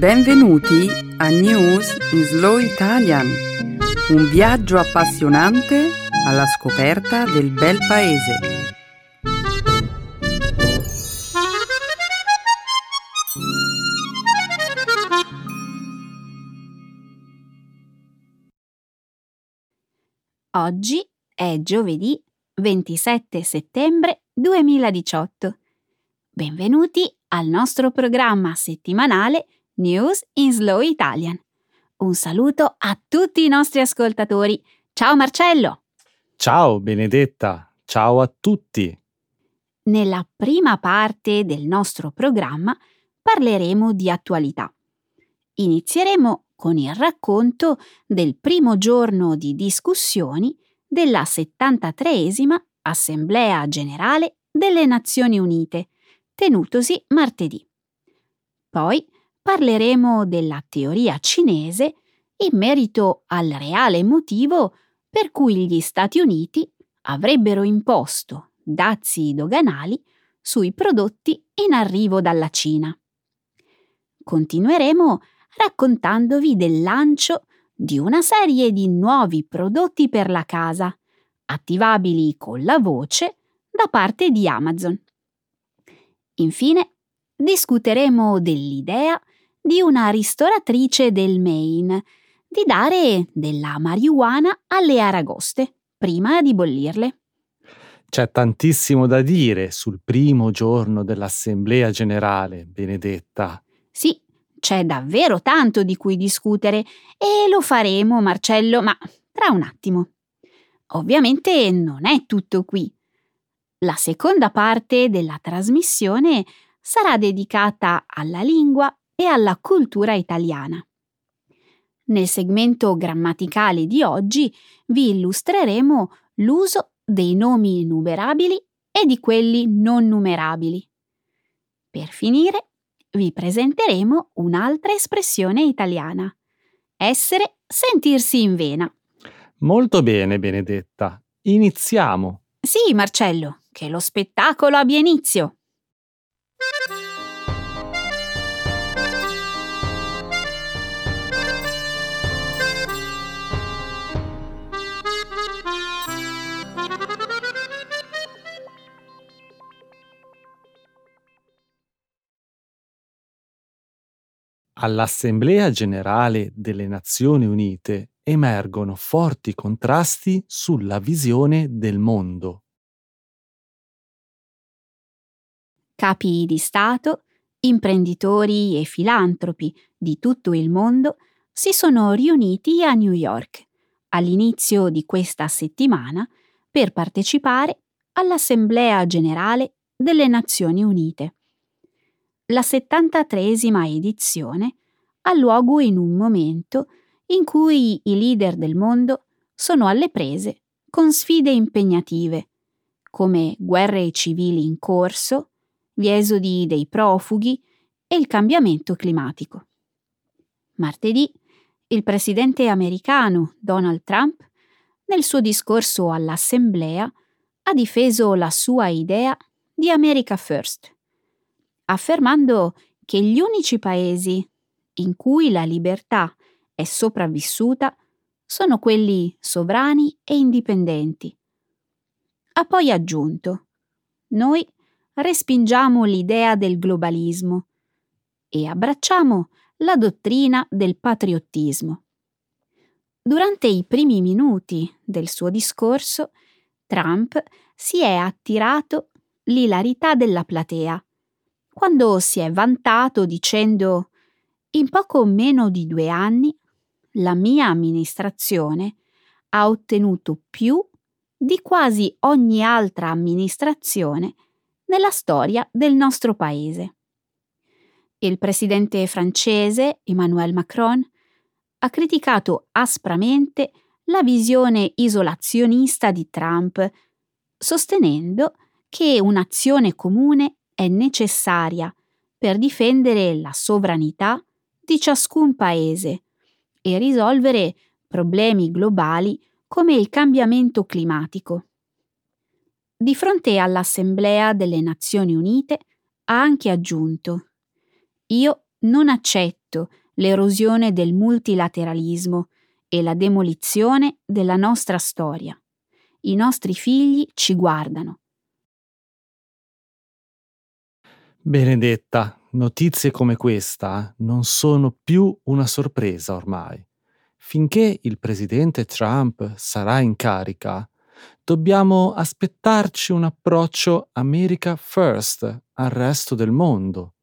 Benvenuti a News in Slow Italian, un viaggio appassionante alla scoperta del bel paese. Oggi è giovedì 27 settembre 2018. Benvenuti al nostro programma settimanale News in Slow Italian. Un saluto a tutti i nostri ascoltatori. Ciao Marcello! Ciao Benedetta, ciao a tutti! Nella prima parte del nostro programma parleremo di attualità. Inizieremo con il racconto del primo giorno di discussioni della 73esima Assemblea Generale delle Nazioni Unite, tenutosi martedì. Poi parleremo della teoria cinese in merito al reale motivo per cui gli Stati Uniti avrebbero imposto dazi doganali sui prodotti in arrivo dalla Cina. Continueremo raccontandovi del lancio di una serie di nuovi prodotti per la casa, attivabili con la voce da parte di Amazon. Infine, discuteremo dell'idea di una ristoratrice del Maine di dare della marijuana alle aragoste prima di bollirle. C'è tantissimo da dire sul primo giorno dell'Assemblea generale, Benedetta. Sì, c'è davvero tanto di cui discutere e lo faremo, Marcello, ma tra un attimo. Ovviamente non è tutto qui. La seconda parte della trasmissione sarà dedicata alla lingua e alla cultura italiana. Nel segmento grammaticale di oggi vi illustreremo l'uso dei nomi numerabili e di quelli non numerabili. Per finire, vi presenteremo un'altra espressione italiana. Essere, sentirsi in vena. Molto bene, Benedetta. Iniziamo. Sì, Marcello, che lo spettacolo abbia inizio. All'Assemblea generale delle Nazioni Unite emergono forti contrasti sulla visione del mondo. Capi di Stato, imprenditori e filantropi di tutto il mondo si sono riuniti a New York all'inizio di questa settimana per partecipare all'Assemblea generale delle Nazioni Unite. La 73esima edizione ha luogo in un momento in cui i leader del mondo sono alle prese con sfide impegnative, come guerre civili in corso, gli esodi dei profughi e il cambiamento climatico. Martedì, il presidente americano Donald Trump, nel suo discorso all'Assemblea, ha difeso la sua idea di America First, affermando che gli unici paesi in cui la libertà è sopravvissuta sono quelli sovrani e indipendenti. Ha poi aggiunto, noi respingiamo l'idea del globalismo e abbracciamo la dottrina del patriottismo. Durante i primi minuti del suo discorso, Trump si è attirato l'ilarità della platea, quando si è vantato dicendo in poco meno di due anni la mia amministrazione ha ottenuto più di quasi ogni altra amministrazione nella storia del nostro paese. Il presidente francese Emmanuel Macron ha criticato aspramente la visione isolazionista di Trump, sostenendo che un'azione comune è necessaria per difendere la sovranità di ciascun paese e risolvere problemi globali come il cambiamento climatico. Di fronte all'Assemblea delle Nazioni Unite ha anche aggiunto Io non accetto l'erosione del multilateralismo e la demolizione della nostra storia. I nostri figli ci guardano. Benedetta, notizie come questa non sono più una sorpresa ormai. Finché il presidente Trump sarà in carica, dobbiamo aspettarci un approccio America First al resto del mondo.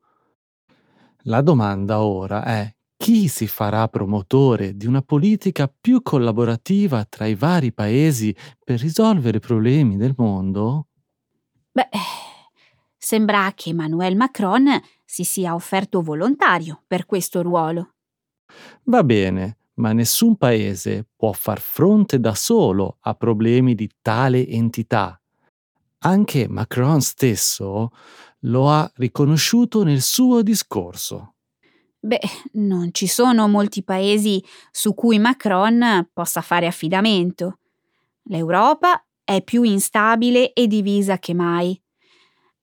La domanda ora è chi si farà promotore di una politica più collaborativa tra i vari paesi per risolvere i problemi del mondo? Beh, sembra che Emmanuel Macron si sia offerto volontario per questo ruolo. Va bene, ma nessun paese può far fronte da solo a problemi di tale entità. Anche Macron stesso lo ha riconosciuto nel suo discorso. Beh, non ci sono molti paesi su cui Macron possa fare affidamento. L'Europa è più instabile e divisa che mai.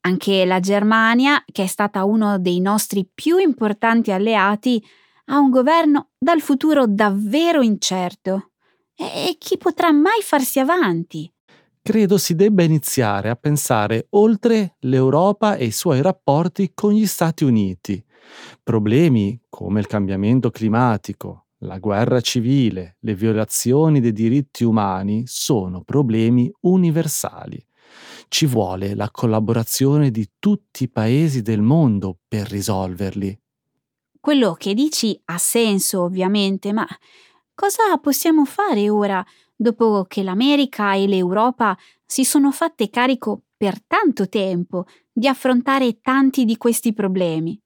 Anche la Germania, che è stata uno dei nostri più importanti alleati, ha un governo dal futuro davvero incerto. E chi potrà mai farsi avanti? Credo si debba iniziare a pensare oltre l'Europa e i suoi rapporti con gli Stati Uniti. Problemi come il cambiamento climatico, la guerra civile, le violazioni dei diritti umani sono problemi universali. Ci vuole la collaborazione di tutti i paesi del mondo per risolverli. Quello che dici ha senso, ovviamente, ma cosa possiamo fare ora, dopo che l'America e l'Europa si sono fatte carico per tanto tempo di affrontare tanti di questi problemi?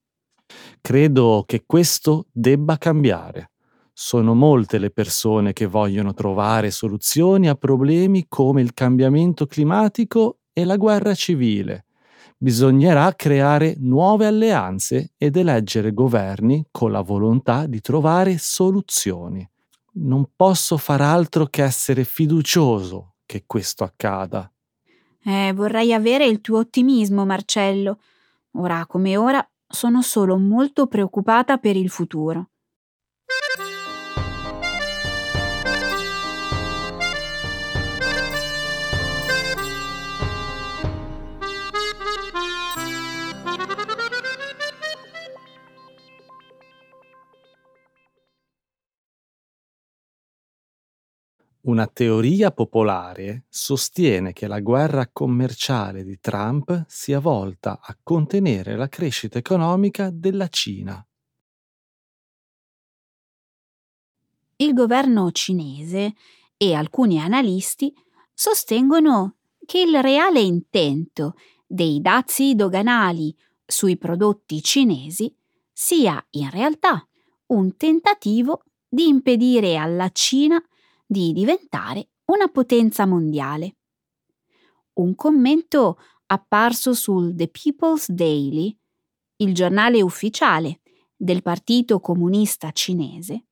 Credo che questo debba cambiare. Sono molte le persone che vogliono trovare soluzioni a problemi come il cambiamento climatico e la guerra civile bisognerà creare nuove alleanze ed eleggere governi con la volontà di trovare soluzioni. Non posso far altro che essere fiducioso che questo accada. Eh, vorrei avere il tuo ottimismo, Marcello. Ora come ora sono solo molto preoccupata per il futuro. Una teoria popolare sostiene che la guerra commerciale di Trump sia volta a contenere la crescita economica della Cina. Il governo cinese e alcuni analisti sostengono che il reale intento dei dazi doganali sui prodotti cinesi sia in realtà un tentativo di impedire alla Cina di diventare una potenza mondiale. Un commento apparso sul The People's Daily, il giornale ufficiale del Partito Comunista Cinese,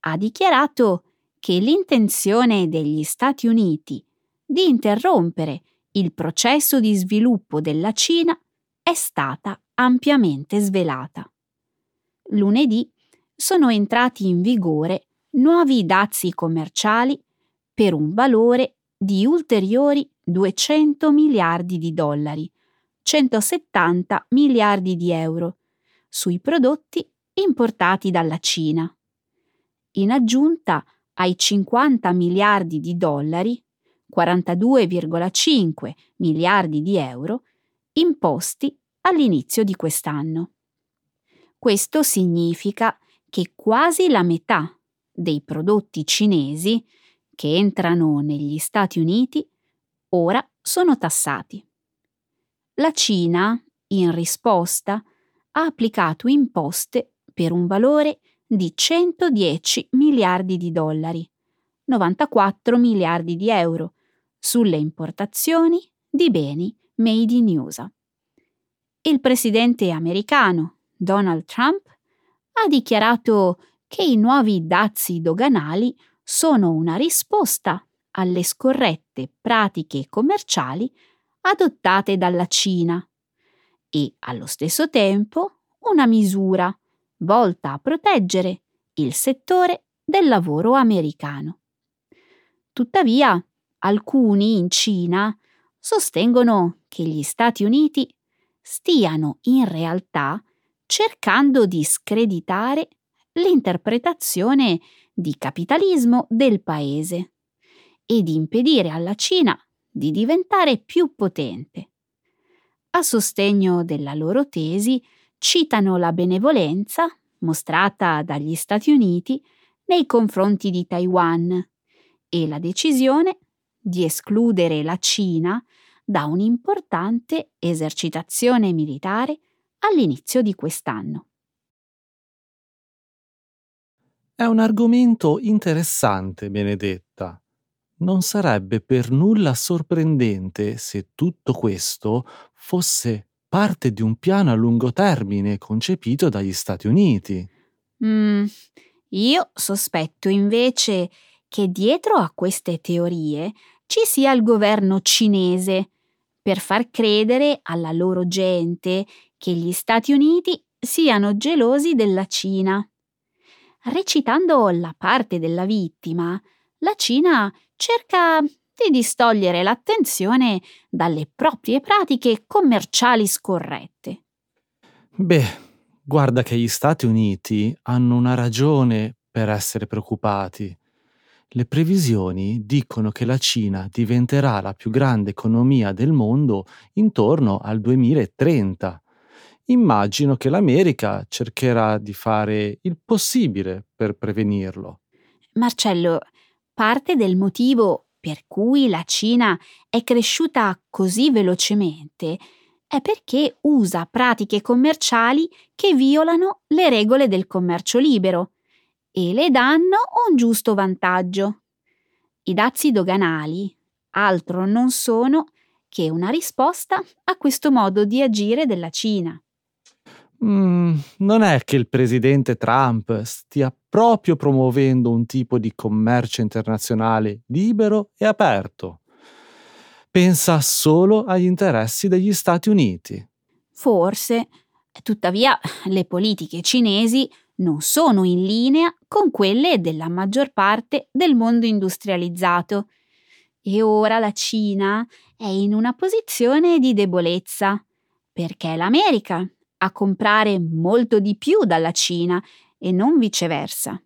ha dichiarato che l'intenzione degli Stati Uniti di interrompere il processo di sviluppo della Cina è stata ampiamente svelata. Lunedì sono entrati in vigore nuovi dazi commerciali per un valore di ulteriori 200 miliardi di dollari, 170 miliardi di euro, sui prodotti importati dalla Cina. In aggiunta ai 50 miliardi di dollari, 42,5 miliardi di euro, imposti all'inizio di quest'anno. Questo significa che quasi la metà dei prodotti cinesi che entrano negli Stati Uniti ora sono tassati. La Cina, in risposta, ha applicato imposte per un valore di 110 miliardi di dollari, 94 miliardi di euro, sulle importazioni di beni made in USA. Il presidente americano Donald Trump ha dichiarato che i nuovi dazi doganali sono una risposta alle scorrette pratiche commerciali adottate dalla Cina e allo stesso tempo una misura volta a proteggere il settore del lavoro americano. Tuttavia, alcuni in Cina sostengono che gli Stati Uniti stiano in realtà cercando di screditare l'interpretazione di capitalismo del paese e di impedire alla Cina di diventare più potente. A sostegno della loro tesi citano la benevolenza mostrata dagli Stati Uniti nei confronti di Taiwan e la decisione di escludere la Cina da un'importante esercitazione militare all'inizio di quest'anno. È un argomento interessante, Benedetta. Non sarebbe per nulla sorprendente se tutto questo fosse parte di un piano a lungo termine concepito dagli Stati Uniti. Mm, io sospetto invece che dietro a queste teorie ci sia il governo cinese per far credere alla loro gente che gli Stati Uniti siano gelosi della Cina. Recitando la parte della vittima, la Cina cerca di distogliere l'attenzione dalle proprie pratiche commerciali scorrette. Beh, guarda che gli Stati Uniti hanno una ragione per essere preoccupati. Le previsioni dicono che la Cina diventerà la più grande economia del mondo intorno al 2030. Immagino che l'America cercherà di fare il possibile per prevenirlo. Marcello, parte del motivo per cui la Cina è cresciuta così velocemente è perché usa pratiche commerciali che violano le regole del commercio libero e le danno un giusto vantaggio. I dazi doganali altro non sono che una risposta a questo modo di agire della Cina. Mm, non è che il presidente Trump stia proprio promuovendo un tipo di commercio internazionale libero e aperto. Pensa solo agli interessi degli Stati Uniti. Forse, tuttavia, le politiche cinesi non sono in linea con quelle della maggior parte del mondo industrializzato. E ora la Cina è in una posizione di debolezza, perché l'America a comprare molto di più dalla Cina e non viceversa.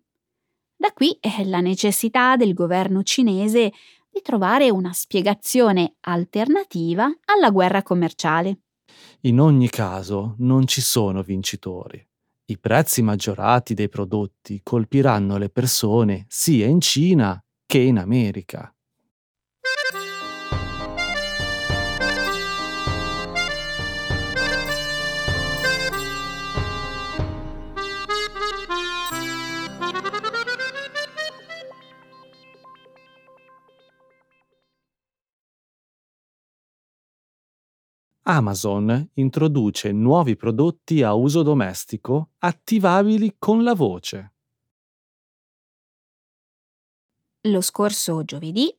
Da qui è la necessità del governo cinese di trovare una spiegazione alternativa alla guerra commerciale. In ogni caso non ci sono vincitori. I prezzi maggiorati dei prodotti colpiranno le persone sia in Cina che in America. Amazon introduce nuovi prodotti a uso domestico attivabili con la voce. Lo scorso giovedì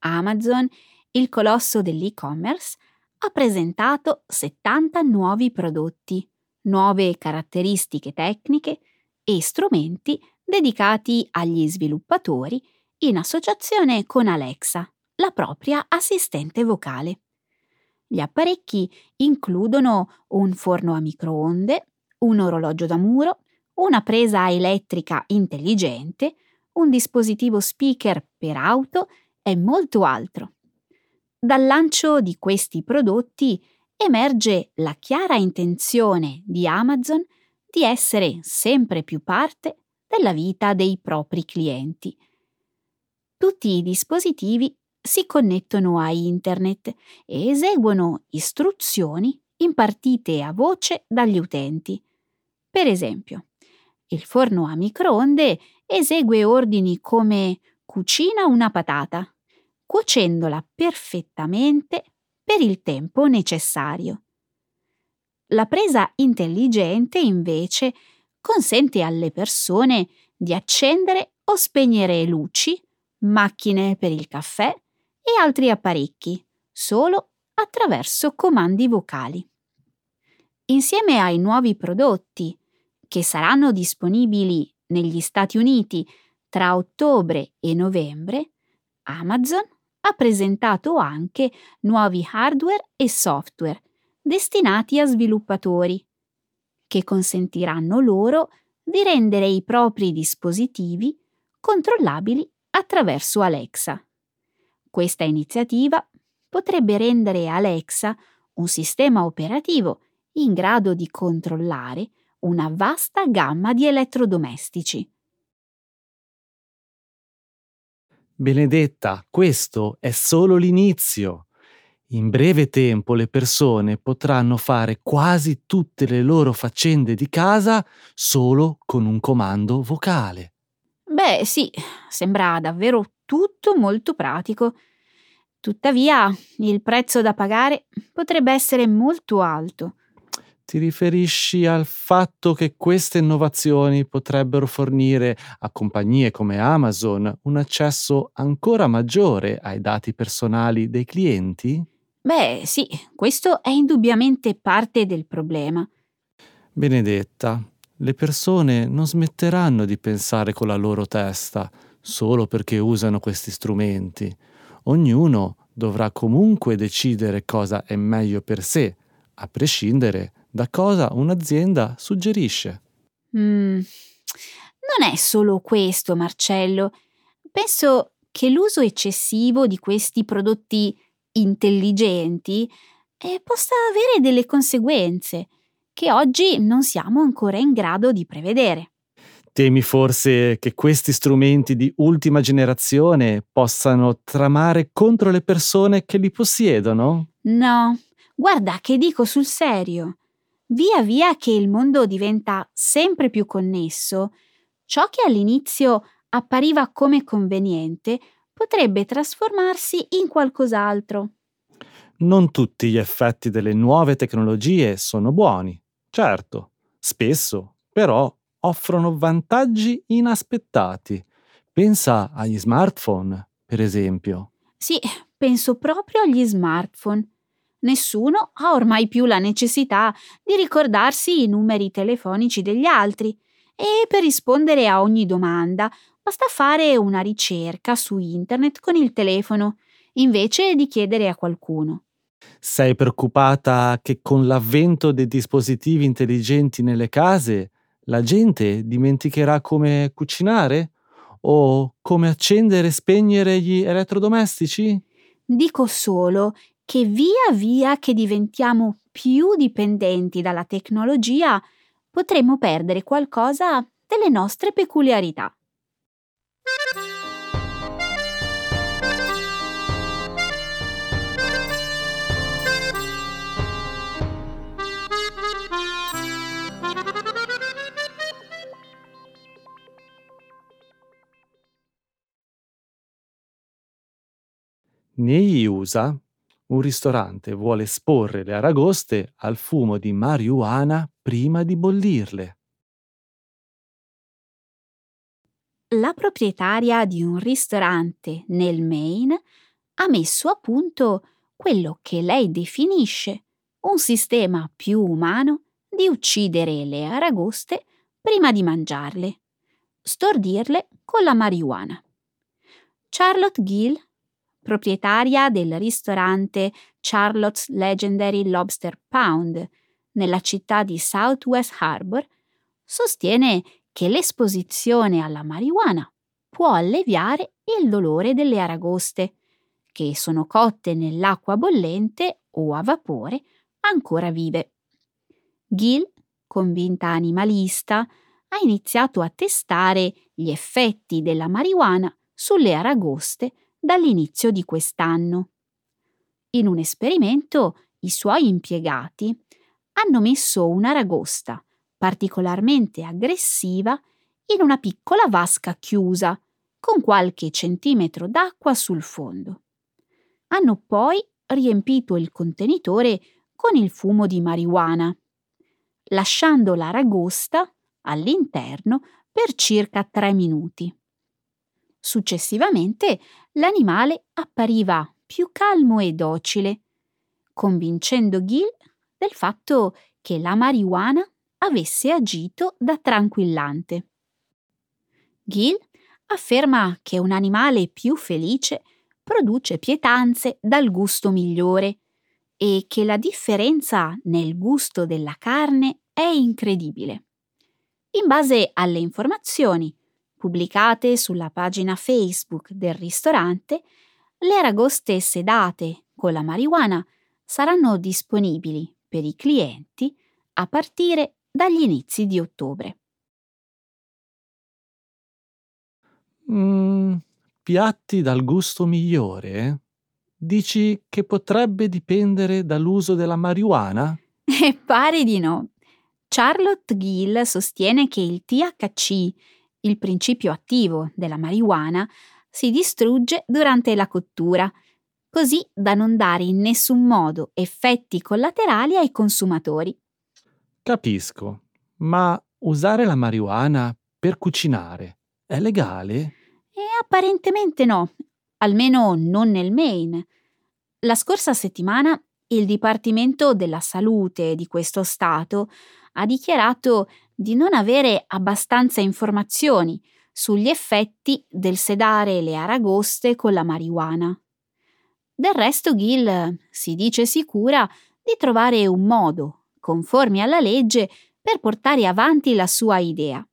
Amazon, il colosso dell'e-commerce, ha presentato 70 nuovi prodotti, nuove caratteristiche tecniche e strumenti dedicati agli sviluppatori in associazione con Alexa, la propria assistente vocale. Gli apparecchi includono un forno a microonde, un orologio da muro, una presa elettrica intelligente, un dispositivo speaker per auto e molto altro. Dal lancio di questi prodotti emerge la chiara intenzione di Amazon di essere sempre più parte della vita dei propri clienti. Tutti i dispositivi si connettono a Internet e eseguono istruzioni impartite a voce dagli utenti. Per esempio, il forno a microonde esegue ordini come cucina una patata, cuocendola perfettamente per il tempo necessario. La presa intelligente, invece, consente alle persone di accendere o spegnere luci, macchine per il caffè e altri apparecchi, solo attraverso comandi vocali. Insieme ai nuovi prodotti, che saranno disponibili negli Stati Uniti tra ottobre e novembre, Amazon ha presentato anche nuovi hardware e software destinati a sviluppatori, che consentiranno loro di rendere i propri dispositivi controllabili attraverso Alexa. Questa iniziativa potrebbe rendere Alexa un sistema operativo in grado di controllare una vasta gamma di elettrodomestici. Benedetta, questo è solo l'inizio. In breve tempo le persone potranno fare quasi tutte le loro faccende di casa solo con un comando vocale. Beh, sì, sembra davvero tutto molto pratico. Tuttavia, il prezzo da pagare potrebbe essere molto alto. Ti riferisci al fatto che queste innovazioni potrebbero fornire a compagnie come Amazon un accesso ancora maggiore ai dati personali dei clienti? Beh, sì, questo è indubbiamente parte del problema. Benedetta, le persone non smetteranno di pensare con la loro testa solo perché usano questi strumenti. Ognuno dovrà comunque decidere cosa è meglio per sé, a prescindere da cosa un'azienda suggerisce. Mm, non è solo questo, Marcello. Penso che l'uso eccessivo di questi prodotti intelligenti eh, possa avere delle conseguenze che oggi non siamo ancora in grado di prevedere. Temi forse che questi strumenti di ultima generazione possano tramare contro le persone che li possiedono? No, guarda che dico sul serio. Via via che il mondo diventa sempre più connesso, ciò che all'inizio appariva come conveniente potrebbe trasformarsi in qualcos'altro. Non tutti gli effetti delle nuove tecnologie sono buoni, certo, spesso però offrono vantaggi inaspettati. Pensa agli smartphone, per esempio. Sì, penso proprio agli smartphone. Nessuno ha ormai più la necessità di ricordarsi i numeri telefonici degli altri e per rispondere a ogni domanda basta fare una ricerca su internet con il telefono invece di chiedere a qualcuno. Sei preoccupata che con l'avvento dei dispositivi intelligenti nelle case la gente dimenticherà come cucinare? O come accendere e spegnere gli elettrodomestici? Dico solo che via via che diventiamo più dipendenti dalla tecnologia, potremmo perdere qualcosa delle nostre peculiarità. Negli USA, un ristorante vuole esporre le aragoste al fumo di marijuana prima di bollirle. La proprietaria di un ristorante nel Maine ha messo a punto quello che lei definisce un sistema più umano di uccidere le aragoste prima di mangiarle, stordirle con la marijuana. Charlotte Gill proprietaria del ristorante Charlotte's Legendary Lobster Pound nella città di Southwest Harbor, sostiene che l'esposizione alla marijuana può alleviare il dolore delle aragoste, che sono cotte nell'acqua bollente o a vapore ancora vive. Gill, convinta animalista, ha iniziato a testare gli effetti della marijuana sulle aragoste dall'inizio di quest'anno. In un esperimento i suoi impiegati hanno messo un'aragosta particolarmente aggressiva in una piccola vasca chiusa con qualche centimetro d'acqua sul fondo. Hanno poi riempito il contenitore con il fumo di marijuana, lasciando l'aragosta all'interno per circa tre minuti. Successivamente l'animale appariva più calmo e docile, convincendo Gil del fatto che la marijuana avesse agito da tranquillante. Gil afferma che un animale più felice produce pietanze dal gusto migliore e che la differenza nel gusto della carne è incredibile. In base alle informazioni pubblicate sulla pagina Facebook del ristorante, le aragoste sedate con la marijuana saranno disponibili per i clienti a partire dagli inizi di ottobre. Mm, piatti dal gusto migliore? Dici che potrebbe dipendere dall'uso della marijuana? E pare di no. Charlotte Gill sostiene che il THC, il principio attivo della marijuana, si distrugge durante la cottura, così da non dare in nessun modo effetti collaterali ai consumatori. Capisco, ma usare la marijuana per cucinare è legale? E apparentemente no, almeno non nel Maine. La scorsa settimana il Dipartimento della Salute di questo Stato ha dichiarato di non avere abbastanza informazioni sugli effetti del sedare le aragoste con la marijuana. Del resto Gill si dice sicura di trovare un modo, conforme alla legge, per portare avanti la sua idea.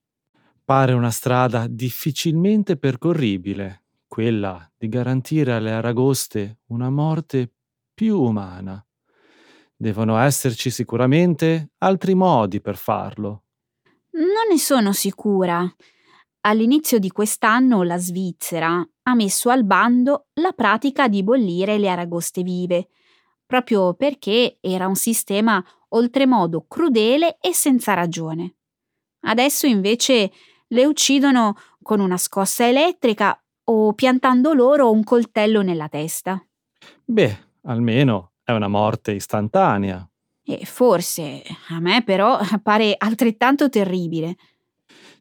Pare una strada difficilmente percorribile, quella di garantire alle aragoste una morte più umana. Devono esserci sicuramente altri modi per farlo. Non ne sono sicura. All'inizio di quest'anno la Svizzera ha messo al bando la pratica di bollire le aragoste vive, proprio perché era un sistema oltremodo crudele e senza ragione. Adesso invece le uccidono con una scossa elettrica o piantando loro un coltello nella testa. Beh, almeno è una morte istantanea. E forse, a me però pare altrettanto terribile.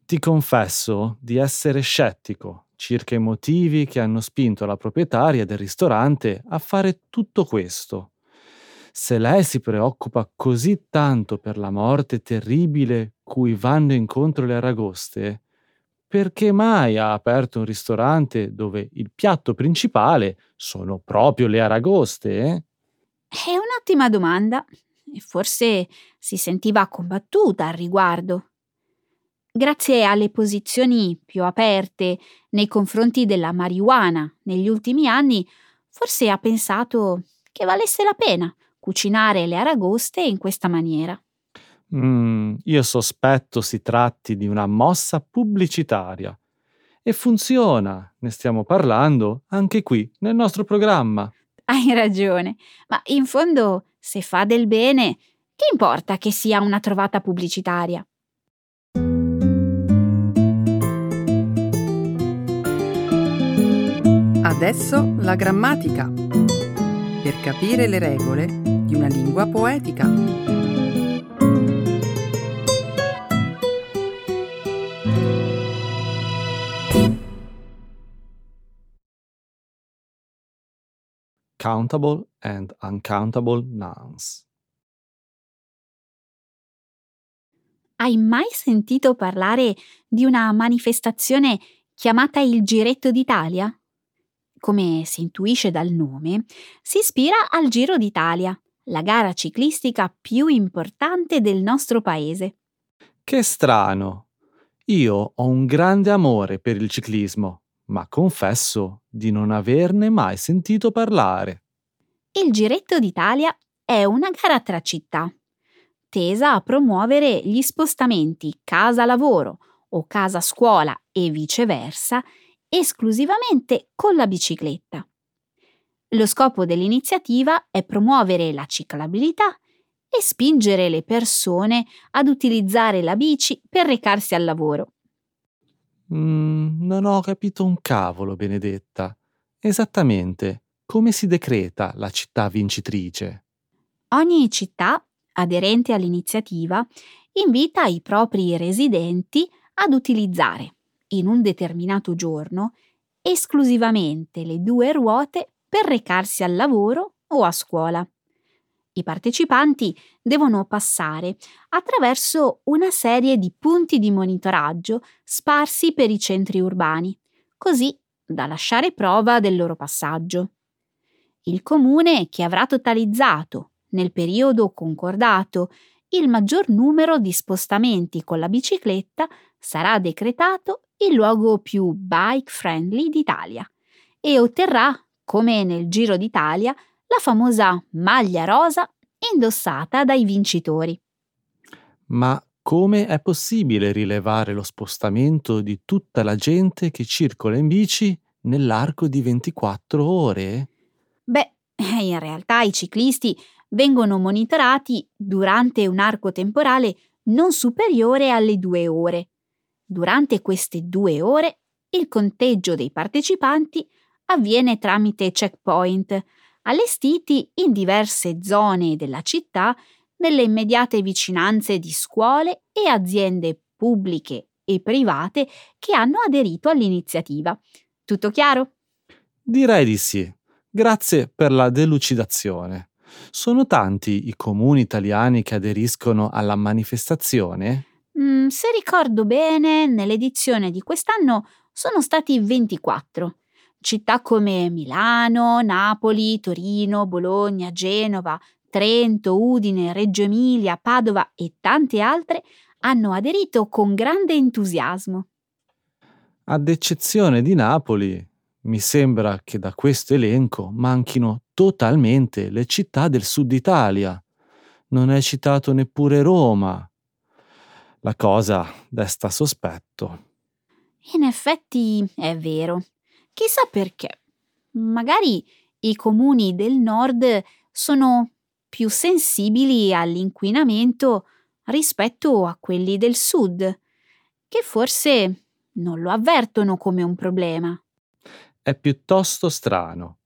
Ti confesso di essere scettico circa i motivi che hanno spinto la proprietaria del ristorante a fare tutto questo. Se lei si preoccupa così tanto per la morte terribile cui vanno incontro le aragoste, perché mai ha aperto un ristorante dove il piatto principale sono proprio le aragoste? Eh? È un'ottima domanda e forse si sentiva combattuta al riguardo. Grazie alle posizioni più aperte nei confronti della marijuana negli ultimi anni, forse ha pensato che valesse la pena cucinare le aragoste in questa maniera. Mm, io sospetto si tratti di una mossa pubblicitaria. E funziona, ne stiamo parlando anche qui nel nostro programma. Hai ragione, ma in fondo, se fa del bene, che importa che sia una trovata pubblicitaria? Adesso la grammatica. Per capire le regole di una lingua poetica. Countable and uncountable nouns. Hai mai sentito parlare di una manifestazione chiamata il Giretto d'Italia? Come si intuisce dal nome, si ispira al Giro d'Italia, la gara ciclistica più importante del nostro paese. Che strano! Io ho un grande amore per il ciclismo ma confesso di non averne mai sentito parlare. Il Giretto d'Italia è una gara tra città, tesa a promuovere gli spostamenti casa-lavoro o casa-scuola e viceversa esclusivamente con la bicicletta. Lo scopo dell'iniziativa è promuovere la ciclabilità e spingere le persone ad utilizzare la bici per recarsi al lavoro. Mm, non ho capito un cavolo, Benedetta. Esattamente come si decreta la città vincitrice? Ogni città, aderente all'iniziativa, invita i propri residenti ad utilizzare, in un determinato giorno, esclusivamente le due ruote per recarsi al lavoro o a scuola. I partecipanti devono passare attraverso una serie di punti di monitoraggio sparsi per i centri urbani, così da lasciare prova del loro passaggio. Il comune che avrà totalizzato, nel periodo concordato, il maggior numero di spostamenti con la bicicletta sarà decretato il luogo più bike friendly d'Italia e otterrà, come nel Giro d'Italia, la famosa maglia rosa indossata dai vincitori. Ma come è possibile rilevare lo spostamento di tutta la gente che circola in bici nell'arco di 24 ore? Beh, in realtà i ciclisti vengono monitorati durante un arco temporale non superiore alle due ore. Durante queste due ore il conteggio dei partecipanti avviene tramite checkpoint, allestiti in diverse zone della città nelle immediate vicinanze di scuole e aziende pubbliche e private che hanno aderito all'iniziativa. Tutto chiaro? Direi di sì. Grazie per la delucidazione. Sono tanti i comuni italiani che aderiscono alla manifestazione? Mm, se ricordo bene, nell'edizione di quest'anno sono stati 24. Città come Milano, Napoli, Torino, Bologna, Genova, Trento, Udine, Reggio Emilia, Padova e tante altre hanno aderito con grande entusiasmo. Ad eccezione di Napoli, mi sembra che da questo elenco manchino totalmente le città del sud Italia. Non è citato neppure Roma. La cosa desta sospetto. In effetti è vero. Chissà perché. Magari i comuni del nord sono più sensibili all'inquinamento rispetto a quelli del sud, che forse non lo avvertono come un problema. È piuttosto strano.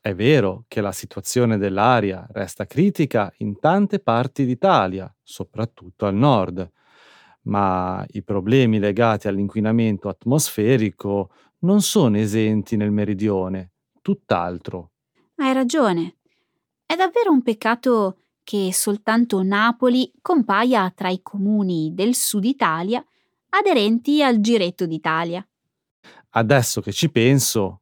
È vero che la situazione dell'aria resta critica in tante parti d'Italia, soprattutto al nord, ma i problemi legati all'inquinamento atmosferico non sono esenti nel meridione, tutt'altro. Hai ragione. È davvero un peccato che soltanto Napoli compaia tra i comuni del sud Italia aderenti al Giretto d'Italia. Adesso che ci penso,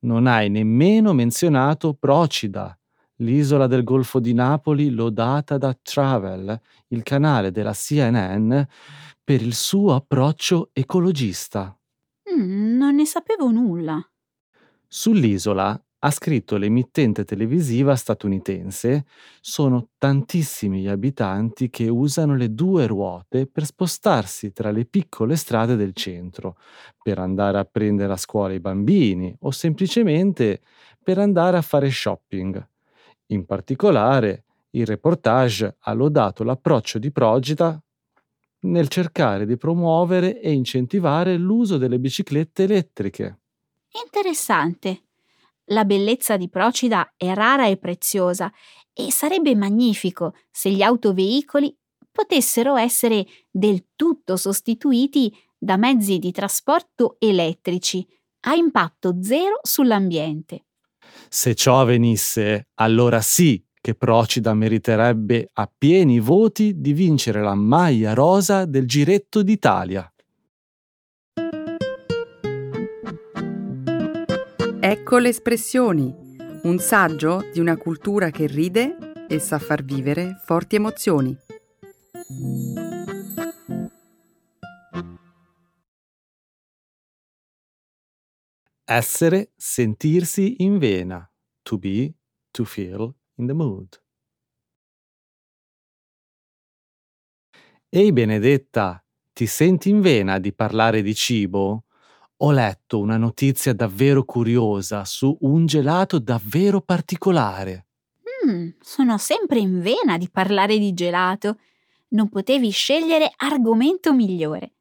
non hai nemmeno menzionato Procida, l'isola del Golfo di Napoli lodata da Travel, il canale della CNN, per il suo approccio ecologista. Mm, non ne sapevo nulla. Sull'isola ha scritto l'emittente televisiva statunitense, sono tantissimi gli abitanti che usano le due ruote per spostarsi tra le piccole strade del centro, per andare a prendere a scuola i bambini o semplicemente per andare a fare shopping. In particolare, il reportage ha lodato l'approccio di Progita nel cercare di promuovere e incentivare l'uso delle biciclette elettriche. Interessante. La bellezza di Procida è rara e preziosa e sarebbe magnifico se gli autoveicoli potessero essere del tutto sostituiti da mezzi di trasporto elettrici a impatto zero sull'ambiente. Se ciò avvenisse, allora sì che Procida meriterebbe a pieni voti di vincere la maglia rosa del Giretto d'Italia. Ecco le espressioni, un saggio di una cultura che ride e sa far vivere forti emozioni. Essere, sentirsi in vena. To be, to feel in the mood. Ehi Benedetta, ti senti in vena di parlare di cibo? Ho letto una notizia davvero curiosa su un gelato davvero particolare. Mm, sono sempre in vena di parlare di gelato. Non potevi scegliere argomento migliore.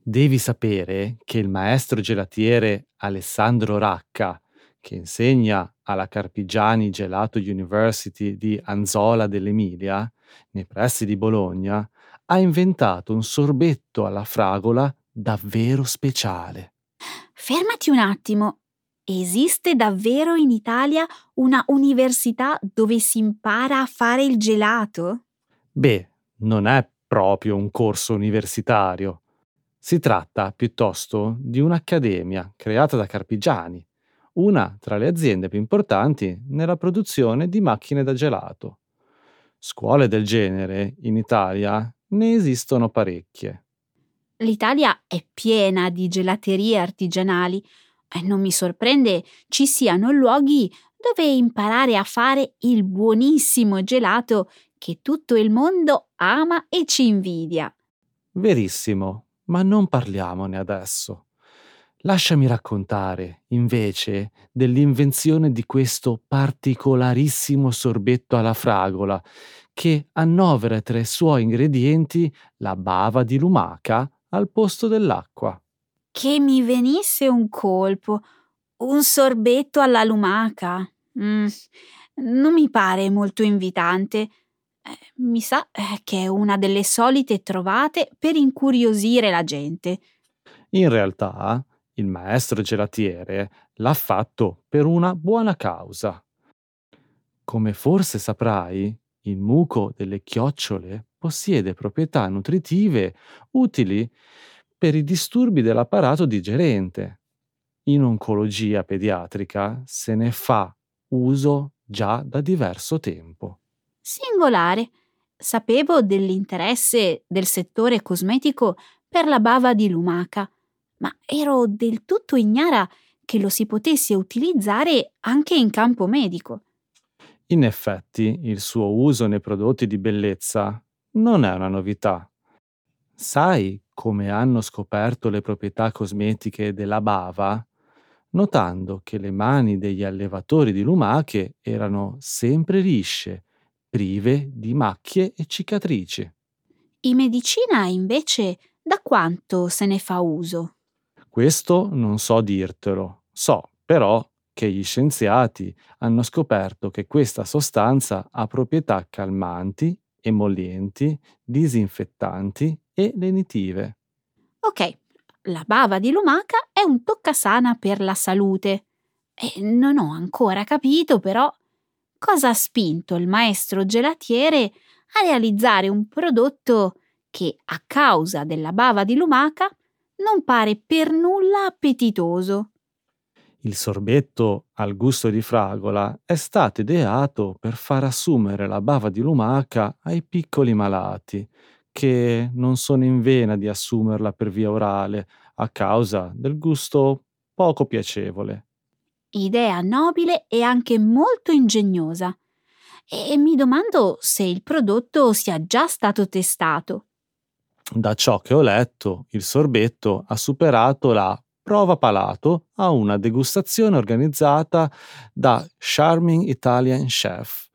Devi sapere che il maestro gelatiere Alessandro Racca, che insegna alla Carpigiani Gelato University di Anzola dell'Emilia, nei pressi di Bologna, ha inventato un sorbetto alla fragola davvero speciale. Fermati un attimo. esiste davvero in Italia una università dove si impara a fare il gelato? Beh, non è proprio un corso universitario. Si tratta piuttosto di un'accademia creata da Carpigiani, una tra le aziende più importanti nella produzione di macchine da gelato. Scuole del genere in Italia ne esistono parecchie. L'Italia è piena di gelaterie artigianali e non mi sorprende ci siano luoghi dove imparare a fare il buonissimo gelato che tutto il mondo ama e ci invidia. Verissimo, ma non parliamone adesso. Lasciami raccontare, invece, dell'invenzione di questo particolarissimo sorbetto alla fragola, che annovera tra i suoi ingredienti la bava di lumaca al posto dell'acqua. Che mi venisse un colpo, un sorbetto alla lumaca. Mm, non mi pare molto invitante. Eh, mi sa eh, che è una delle solite trovate per incuriosire la gente. In realtà, il maestro gelatiere l'ha fatto per una buona causa. Come forse saprai, il muco delle chiocciole possiede proprietà nutritive utili per i disturbi dell'apparato digerente. In oncologia pediatrica se ne fa uso già da diverso tempo. Singolare. Sapevo dell'interesse del settore cosmetico per la bava di lumaca, ma ero del tutto ignara che lo si potesse utilizzare anche in campo medico. In effetti, il suo uso nei prodotti di bellezza non è una novità. Sai come hanno scoperto le proprietà cosmetiche della bava? Notando che le mani degli allevatori di lumache erano sempre lisce, prive di macchie e cicatrici. In medicina, invece, da quanto se ne fa uso? Questo non so dirtelo, so però che gli scienziati hanno scoperto che questa sostanza ha proprietà calmanti, emollienti, disinfettanti e lenitive. Ok, la bava di lumaca è un toccasana per la salute. E non ho ancora capito però cosa ha spinto il maestro gelatiere a realizzare un prodotto che, a causa della bava di lumaca, non pare per nulla appetitoso. Il sorbetto al gusto di fragola è stato ideato per far assumere la bava di lumaca ai piccoli malati, che non sono in vena di assumerla per via orale a causa del gusto poco piacevole. Idea nobile e anche molto ingegnosa. E mi domando se il prodotto sia già stato testato. Da ciò che ho letto, il sorbetto ha superato la prova palato a una degustazione organizzata da Charming Italian Chef,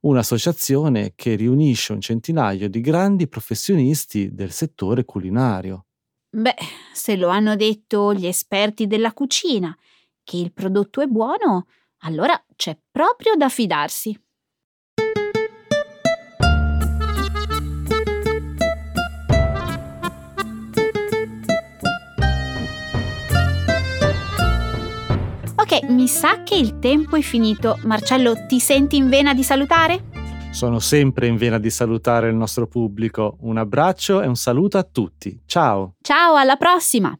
un'associazione che riunisce un centinaio di grandi professionisti del settore culinario. Beh, se lo hanno detto gli esperti della cucina, che il prodotto è buono, allora c'è proprio da fidarsi. Ok, mi sa che il tempo è finito. Marcello, ti senti in vena di salutare? Sono sempre in vena di salutare il nostro pubblico. Un abbraccio e un saluto a tutti. Ciao. Ciao, alla prossima!